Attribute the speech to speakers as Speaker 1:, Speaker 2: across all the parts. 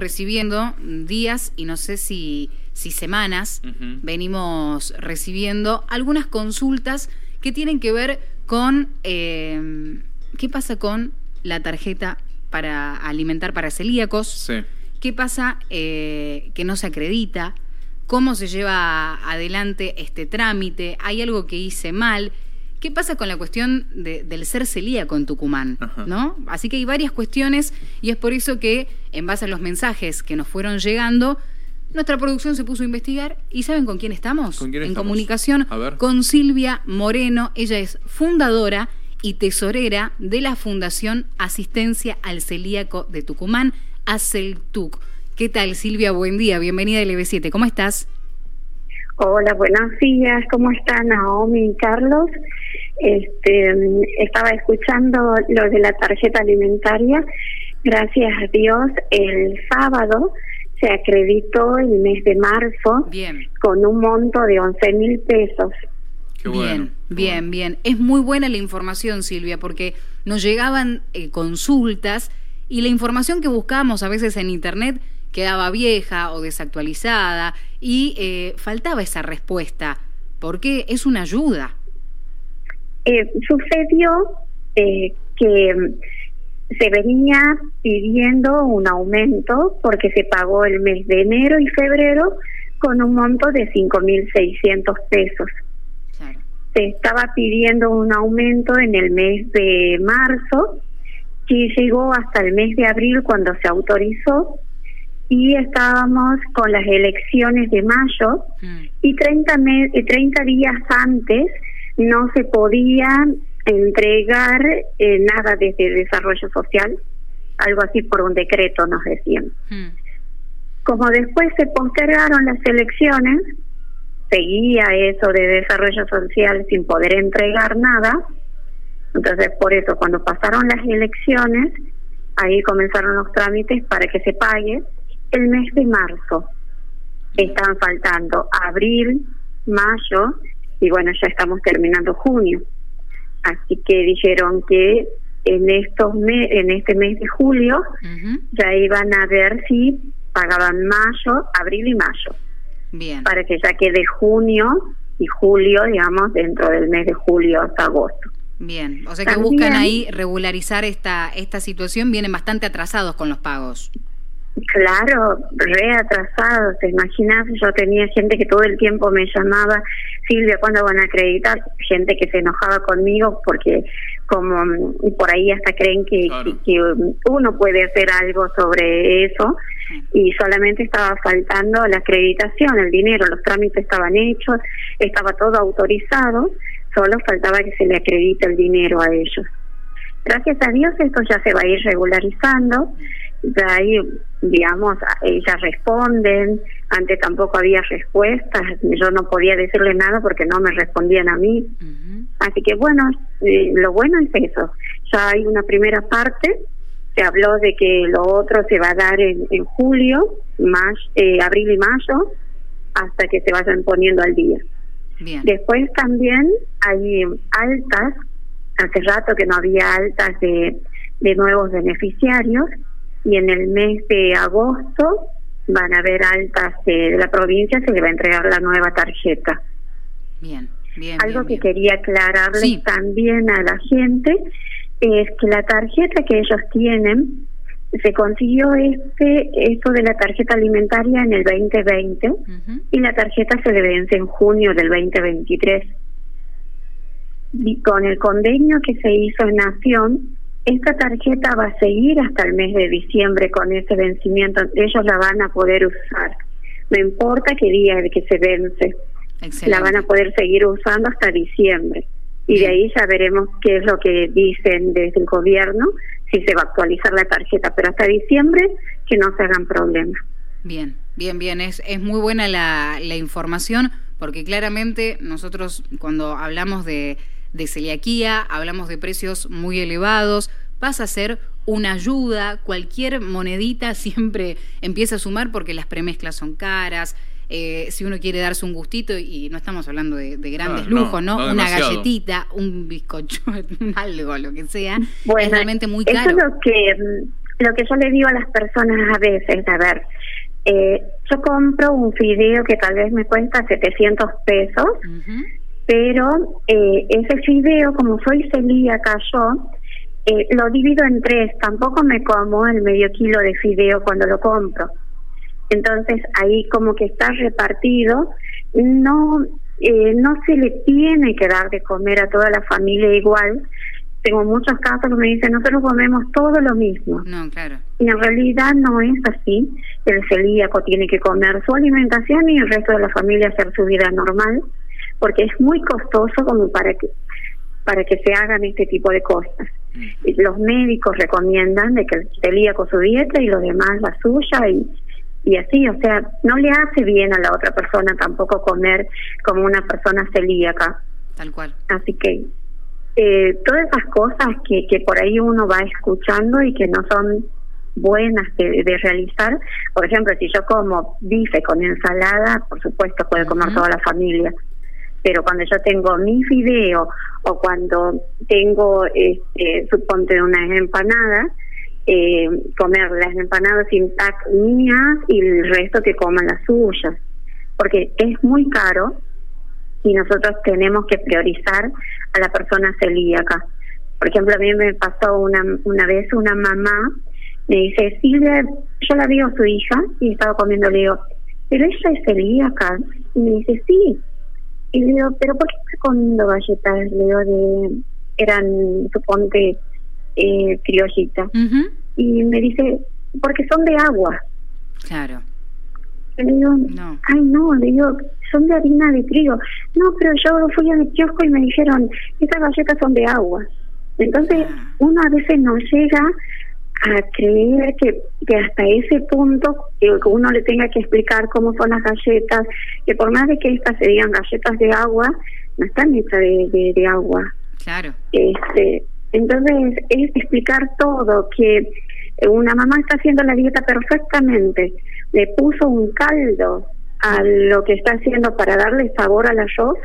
Speaker 1: recibiendo días y no sé si, si semanas, venimos recibiendo algunas consultas que tienen que ver con eh, qué pasa con la tarjeta para alimentar para celíacos, qué pasa eh, que no se acredita, cómo se lleva adelante este trámite, hay algo que hice mal. ¿Qué pasa con la cuestión del ser celíaco en Tucumán? ¿no? Así que hay varias cuestiones y es por eso que, en base a los mensajes que nos fueron llegando, nuestra producción se puso a investigar y ¿saben con quién estamos? en comunicación con Silvia Moreno. Ella es fundadora y tesorera de la Fundación Asistencia al Celíaco de Tucumán, ACELTUC. ¿Qué tal, Silvia? Buen día, bienvenida a LB7. ¿Cómo estás?
Speaker 2: Hola, buenos días. ¿Cómo están Naomi y Carlos? Este, estaba escuchando lo de la tarjeta alimentaria. Gracias a Dios, el sábado se acreditó el mes de marzo con un monto de 11 mil pesos.
Speaker 1: bien, bien, bien. Es muy buena la información, Silvia, porque nos llegaban eh, consultas y la información que buscábamos a veces en Internet quedaba vieja o desactualizada y eh, faltaba esa respuesta, porque es una ayuda.
Speaker 2: Eh, sucedió eh, que se venía pidiendo un aumento porque se pagó el mes de enero y febrero con un monto de 5.600 pesos. Se estaba pidiendo un aumento en el mes de marzo, que llegó hasta el mes de abril cuando se autorizó, y estábamos con las elecciones de mayo mm. y 30, me 30 días antes no se podía entregar eh, nada desde desarrollo social, algo así por un decreto nos decían. Mm. Como después se postergaron las elecciones, seguía eso de desarrollo social sin poder entregar nada, entonces por eso cuando pasaron las elecciones, ahí comenzaron los trámites para que se pague el mes de marzo. Están faltando abril, mayo y bueno, ya estamos terminando junio. Así que dijeron que en estos en este mes de julio ya iban a ver si pagaban mayo, abril y mayo. Bien. Para que ya quede junio y julio, digamos, dentro del mes de julio hasta agosto.
Speaker 1: Bien, o sea que buscan ahí regularizar esta esta situación, vienen bastante atrasados con los pagos.
Speaker 2: Claro, re atrasado, te imaginas, yo tenía gente que todo el tiempo me llamaba, Silvia, ¿cuándo van a acreditar? Gente que se enojaba conmigo porque como y por ahí hasta creen que, que, uno puede hacer algo sobre eso y solamente estaba faltando la acreditación, el dinero, los trámites estaban hechos, estaba todo autorizado, solo faltaba que se le acredite el dinero a ellos. Gracias a Dios esto ya se va a ir regularizando de ahí, digamos, ellas responden, antes tampoco había respuestas, yo no podía decirle nada porque no me respondían a mí. Así que bueno, eh, lo bueno es eso, ya hay una primera parte, se habló de que lo otro se va a dar en, en julio, más, eh, abril y mayo, hasta que se vayan poniendo al día. Después también hay altas, hace rato que no había altas de, de nuevos beneficiarios, y en el mes de agosto van a haber altas de, la provincia, se le va a entregar la nueva tarjeta. Bien, bien. Algo que quería aclararle también a la gente es que la tarjeta que ellos tienen se consiguió este esto de la tarjeta alimentaria en el 2020 y la tarjeta se le vence en junio del 2023. Y con el convenio que se hizo en Nación, esta tarjeta va a seguir hasta el mes de diciembre con ese vencimiento. Ellos la van a poder usar. No importa qué día de que se vence. La van a poder seguir usando hasta diciembre. Y de ahí ya veremos qué es lo que dicen desde el gobierno, si se va a actualizar la tarjeta. Pero hasta diciembre que no se hagan problemas.
Speaker 1: Bien, bien, bien. Es, es muy buena la, la información porque claramente nosotros cuando hablamos de de celiaquía, hablamos de precios muy elevados, pasa a ser una ayuda, cualquier monedita siempre empieza a sumar porque las premezclas son caras, eh, si uno quiere darse un gustito, y no estamos hablando de, grandes lujos, ¿no? una galletita, un bizcocho, algo, lo que sea, es realmente muy caro.
Speaker 2: Eso es lo que lo que yo le digo a las personas a veces, a ver, eh, yo compro un fideo que tal vez me cuesta 700 pesos, pero eh, ese fideo, como soy celíaca yo, eh, lo divido en tres, tampoco me como el medio kilo de fideo cuando lo compro. Entonces ahí como que está repartido, no, eh, no se le tiene que dar de comer a toda la familia igual. Tengo muchos casos que me dicen, nosotros comemos todo lo mismo.
Speaker 1: No, claro.
Speaker 2: Y en realidad no es así. El celíaco tiene que comer su alimentación y el resto de la familia hacer su vida normal, porque es muy costoso como para que para que se hagan este tipo de cosas. Mm. Los médicos recomiendan de que el celíaco su dieta y lo demás la suya y y así, o sea, no le hace bien a la otra persona tampoco comer como una persona celíaca.
Speaker 1: Tal cual.
Speaker 2: Así que eh, todas esas cosas que, que por ahí uno va escuchando y que no son buenas de, realizar, por ejemplo, si yo como bife con ensalada, por supuesto puede comer toda la familia, pero cuando yo tengo mi fideo o cuando tengo, este, suponte, unas empanadas, eh, comer las empanadas sin tac mías y el resto que coman las suyas, porque es muy caro y nosotros tenemos que priorizar a la persona celíaca. Por ejemplo, a mí me pasó una, una vez una mamá, me dice, Silvia, yo la vi a su hija y estaba comiendo, le digo, pero ella es celíaca. Y me dice, sí. Y le digo, pero ¿por qué está comiendo galletas? Le digo, de, eran, suponte, eh, criollitas y me dice, porque son de agua.
Speaker 1: Claro.
Speaker 2: le digo, no. ay no, le digo, son de harina de trigo. No, pero yo fui a mi kiosco y me dijeron, estas galletas son de agua. Entonces, ah. uno a veces no llega a creer que, que hasta ese punto que uno le tenga que explicar cómo son las galletas, que por más de que estas se digan galletas de agua, no están hechas de, de agua.
Speaker 1: Claro.
Speaker 2: Este, entonces, es explicar todo, que una mamá está haciendo la dieta perfectamente, le puso un caldo a lo que está haciendo para darle sabor al arroz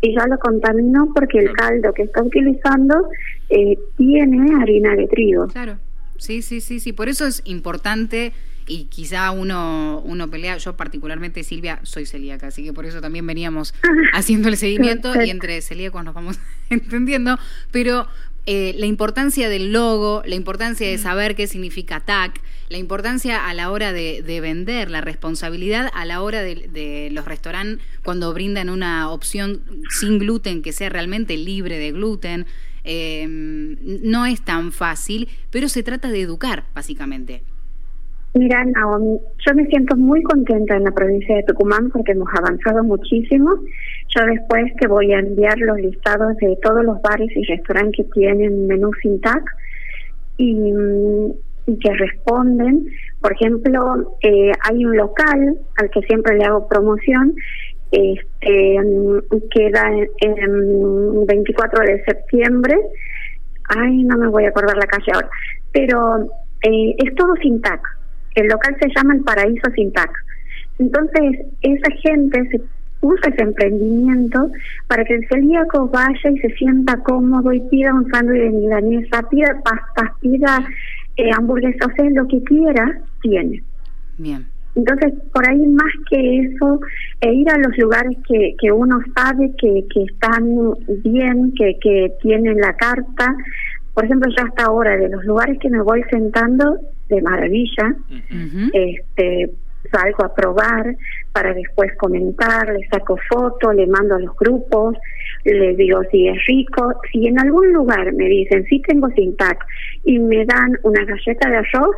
Speaker 2: y ya lo contaminó porque el caldo que está utilizando eh, tiene harina de trigo.
Speaker 1: Claro, sí, sí, sí, sí, por eso es importante y quizá uno, uno pelea, yo particularmente Silvia soy celíaca, así que por eso también veníamos haciendo el seguimiento y entre celíacos nos vamos entendiendo, pero eh, la importancia del logo, la importancia de mm. saber qué significa TAC, la importancia a la hora de, vender, la responsabilidad a la hora de, los restaurantes cuando brindan una opción sin gluten que sea realmente libre de gluten. Eh, no es tan fácil, pero se trata de educar, básicamente.
Speaker 2: Mira, yo me siento muy contenta en la provincia de Tucumán porque hemos avanzado muchísimo. Yo después te voy a enviar los listados de todos los bares y restaurantes que tienen menú sin TAC y, que responden. Por ejemplo, eh, hay un local al que siempre le hago promoción, este, queda en, 24 de septiembre. Ay, no me voy a acordar la calle ahora, pero eh, es todo sin TAC el local se llama El Paraíso Sintac. Entonces, esa gente se usa ese emprendimiento para que el celíaco vaya y se sienta cómodo y pida un sándwich de milanesa, pida pastas, pida eh, hamburguesas, o sea, lo que quiera, tiene.
Speaker 1: Bien.
Speaker 2: Entonces, por ahí más que eso, e ir a los lugares que, que uno sabe que, que están bien, que, que tienen la carta. Por ejemplo, ya hasta ahora, de los lugares que me voy sentando, de maravilla. este salgo a probar para después comentar, le saco foto, le mando a los grupos, le digo si es rico. Si en algún lugar me dicen si tengo Sintac y me dan una galleta de arroz,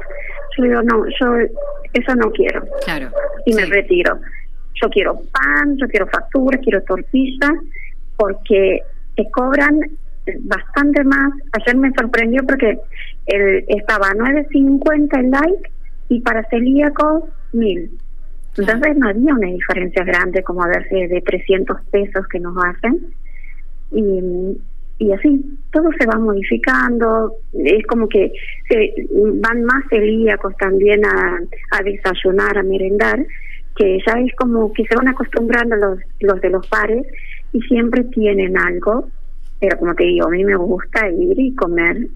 Speaker 2: yo digo no, yo eso no quiero.
Speaker 1: Claro.
Speaker 2: Y me retiro. Yo quiero pan, yo quiero factura, quiero tortilla, porque te cobran bastante más. Ayer me sorprendió porque el, estaba a 9.50 el like y para celíacos 1000. Entonces no había una diferencia grande como a verse de 300 pesos que nos hacen. Y, y así, todo se va modificando. Es como que se van más celíacos también a, a desayunar, a merendar, que ya es como que se van acostumbrando los, los de los pares y siempre tienen algo pero como te digo, a mí me gusta ir y comer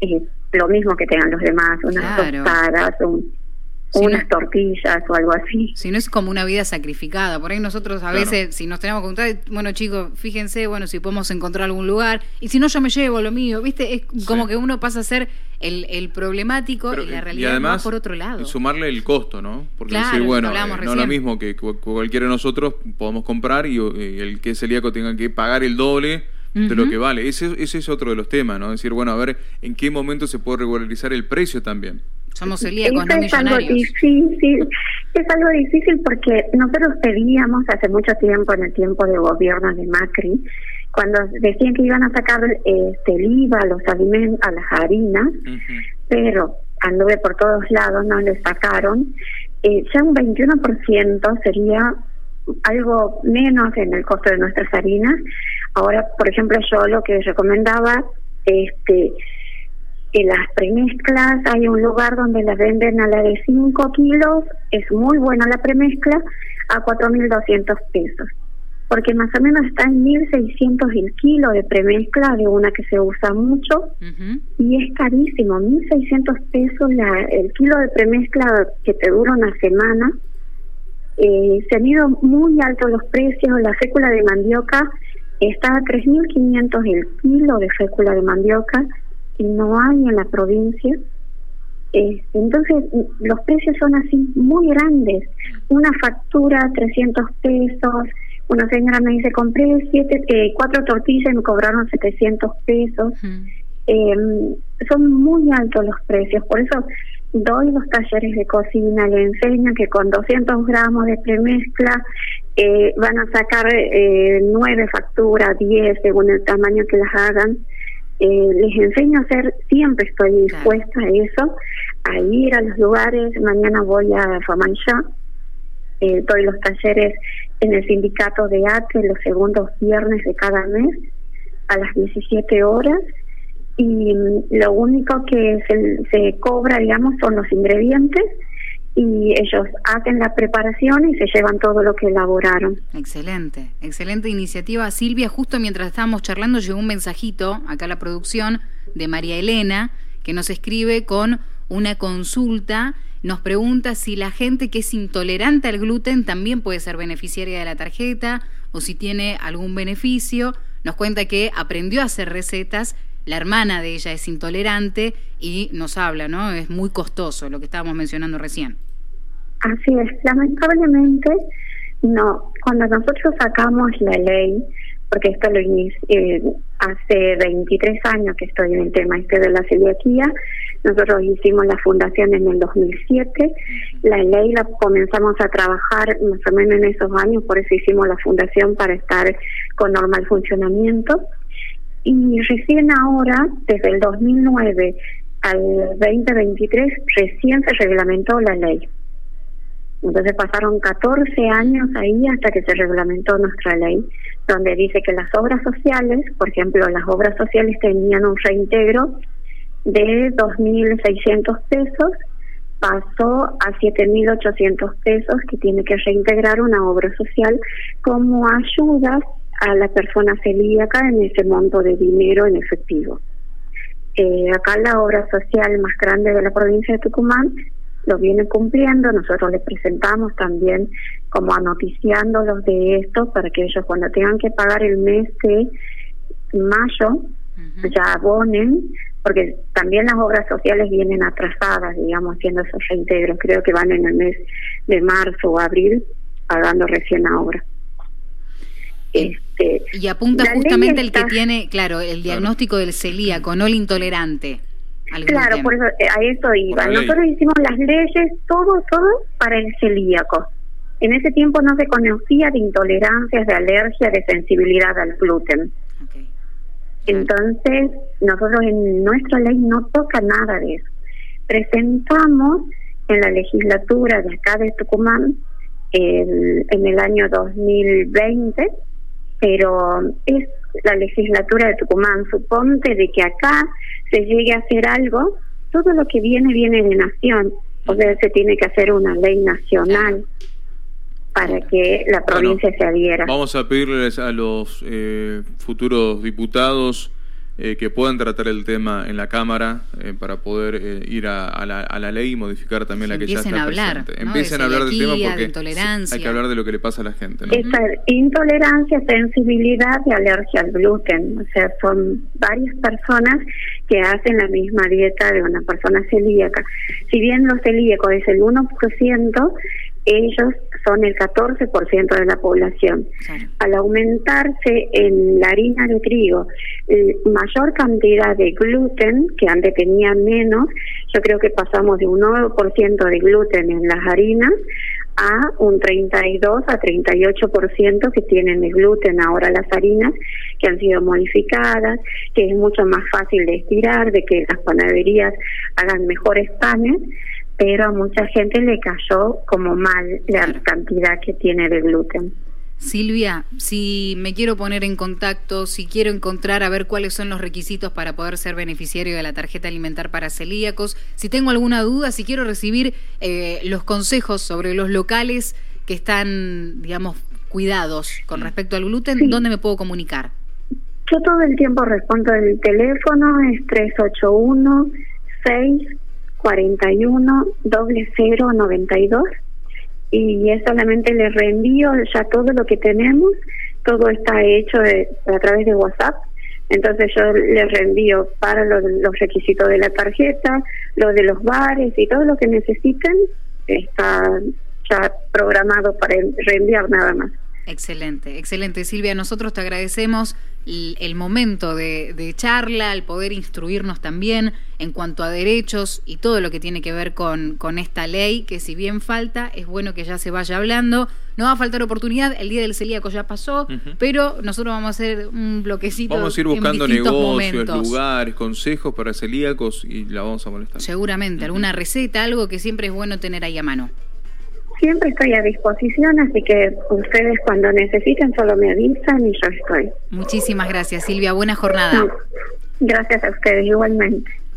Speaker 2: eh, lo mismo que tengan los demás, unas tostadas, un, unas tortillas o algo así.
Speaker 1: Si no es como una vida sacrificada, por ahí nosotros a veces, si nos tenemos que contar, bueno chicos, fíjense, bueno, si podemos encontrar algún lugar, y si no yo me llevo lo mío, ¿viste? Es como que uno pasa a ser el, el problemático y la realidad además, por otro lado.
Speaker 3: sumarle el costo, ¿no? Porque decir, bueno, eh, no es lo mismo que cualquiera de nosotros podemos comprar y, el que es celíaco tenga que pagar el doble de lo que vale. Ese, ese es otro de los temas, ¿no? Decir, bueno, a ver en qué momento se puede regularizar el precio también.
Speaker 1: Somos celíacos, no
Speaker 2: es Algo difícil, es algo difícil porque nosotros pedíamos hace mucho tiempo, en el tiempo de gobierno de Macri, cuando decían que iban a sacar este, el IVA a los alimentos, a las harinas, pero anduve por todos lados, no le sacaron, eh, ya un 21% sería algo menos en el costo de nuestras harinas. Ahora, por ejemplo, yo lo que recomendaba, este en las premezclas hay un lugar donde las venden a la de 5 kilos, es muy buena la premezcla, a 4.200 pesos. Porque más o menos está en 1.600 el kilo de premezcla de una que se usa mucho y es carísimo, 1.600 pesos la, el kilo de premezcla que te dura una semana. Eh, se han ido muy altos los precios, la fécula de mandioca está a 3.500 el kilo de fécula de mandioca y no hay en la provincia. Eh, entonces, los precios son así muy grandes. Una factura, 300 pesos. Una señora me dice, compré siete, eh, cuatro tortillas y me cobraron 700 pesos. Em, son muy altos los precios. Por eso doy los talleres de cocina, le enseño que con 200 gramos de premezcla eh, van a sacar eh, nueve facturas, 10 según el tamaño que las hagan eh, les enseño a hacer, siempre estoy dispuesta a eso, a ir a los lugares, mañana voy a Famanchá, eh, doy los talleres en el sindicato de ATE los segundos viernes de cada mes a las 17 horas. Y lo único que se, se cobra, digamos, son los ingredientes y ellos hacen la preparación y se llevan todo lo que elaboraron.
Speaker 1: Excelente, excelente iniciativa. Silvia, justo mientras estábamos charlando llegó un mensajito acá a la producción de María Elena que nos escribe con una consulta. Nos pregunta si la gente que es intolerante al gluten también puede ser beneficiaria de la tarjeta o si tiene algún beneficio. Nos cuenta que aprendió a hacer recetas la hermana de ella es intolerante y nos habla, ¿no? Es muy costoso lo que estábamos mencionando recién.
Speaker 2: Así es, lamentablemente no. Cuando nosotros sacamos la ley, porque esto lo eh, hace 23 años que estoy en el tema este de la celiaquía, nosotros hicimos la fundación en el 2007, la ley la comenzamos a trabajar más o menos en esos años, por eso hicimos la fundación para estar con normal funcionamiento. Y recién ahora, desde el 2009 al 2023, recién se reglamentó la ley. Entonces pasaron 14 años ahí hasta que se reglamentó nuestra ley, donde dice que las obras sociales, por ejemplo, las obras sociales tenían un reintegro de 2.600 pesos, pasó a 7.800 pesos que tiene que reintegrar una obra social como ayuda a la persona celíaca en ese monto de dinero en efectivo. Eh, acá la obra social más grande de la provincia de Tucumán lo viene cumpliendo, nosotros les presentamos también como anoticiándolos de esto para que ellos cuando tengan que pagar el mes de mayo ya abonen, porque también las obras sociales vienen atrasadas, digamos, haciendo esos reintegros, creo que van en el mes de marzo o abril pagando recién ahora.
Speaker 1: Este, y apunta justamente el que tiene, claro, el diagnóstico del celíaco, no el intolerante.
Speaker 2: Claro, por eso eh, a eso iba. Nosotros hicimos las leyes, todo, todo para el celíaco. En ese tiempo no se conocía de intolerancias, de alergia, de sensibilidad al gluten. Entonces, nosotros en nuestra ley no toca nada de eso. Presentamos en la legislatura de acá de Tucumán en el año 2020 pero es la legislatura de Tucumán. Suponte de que acá se llegue a hacer algo, todo lo que viene viene de nación, o sea, se tiene que hacer una ley nacional para que la provincia se adhiera.
Speaker 3: Vamos a pedirles a los eh, futuros diputados eh, que puedan tratar el tema en la Cámara eh, para poder eh, ir a, la, ley y modificar también la que ya está
Speaker 1: a hablar,
Speaker 3: Empiecen a hablar del tema porque hay que hablar de lo que le pasa a la gente.
Speaker 2: Esta intolerancia, sensibilidad y alergia al gluten. O sea, son varias personas que hacen la misma dieta de una persona celíaca. Si bien los celíacos es el 1%, ellos son el 14% de la población. Al aumentarse en la harina de trigo mayor cantidad de gluten, que antes tenía menos, yo creo que pasamos de un 9% de gluten en las harinas a un 32 a 38% que tienen de gluten ahora las harinas que han sido modificadas, que es mucho más fácil de estirar, de que las panaderías hagan mejores panes pero a mucha gente le cayó como mal la cantidad que tiene de gluten.
Speaker 1: Silvia, si me quiero poner en contacto, si quiero encontrar a ver cuáles son los requisitos para poder ser beneficiario de la tarjeta alimentar para celíacos, si tengo alguna duda, si quiero recibir eh, los consejos sobre los locales que están, digamos, cuidados con respecto al gluten, ¿dónde me puedo comunicar?
Speaker 2: Yo todo el tiempo respondo el teléfono, es 381 6 41 0092 y es solamente le reenvío ya todo lo que tenemos, todo está hecho a través de WhatsApp, entonces yo les reenvío para los requisitos de la tarjeta, lo de los bares y todo lo que necesiten está ya programado para reenviar nada más.
Speaker 1: Excelente, excelente. Silvia, nosotros te agradecemos el, momento de, charla, el poder instruirnos también en cuanto a derechos y todo lo que tiene que ver con, con esta ley, que si bien falta, es bueno que ya se vaya hablando. No va a faltar oportunidad, el Día del Celíaco ya pasó, pero nosotros vamos a hacer un bloquecito.
Speaker 3: Vamos a ir buscando negocios, lugares, consejos para celíacos y la vamos a molestar.
Speaker 1: Seguramente, alguna receta, algo que siempre es bueno tener ahí a mano.
Speaker 2: Siempre estoy a disposición, así que ustedes cuando necesiten solo me avisan y yo estoy.
Speaker 1: Muchísimas gracias, Silvia. Buena jornada.
Speaker 2: Gracias a ustedes igualmente.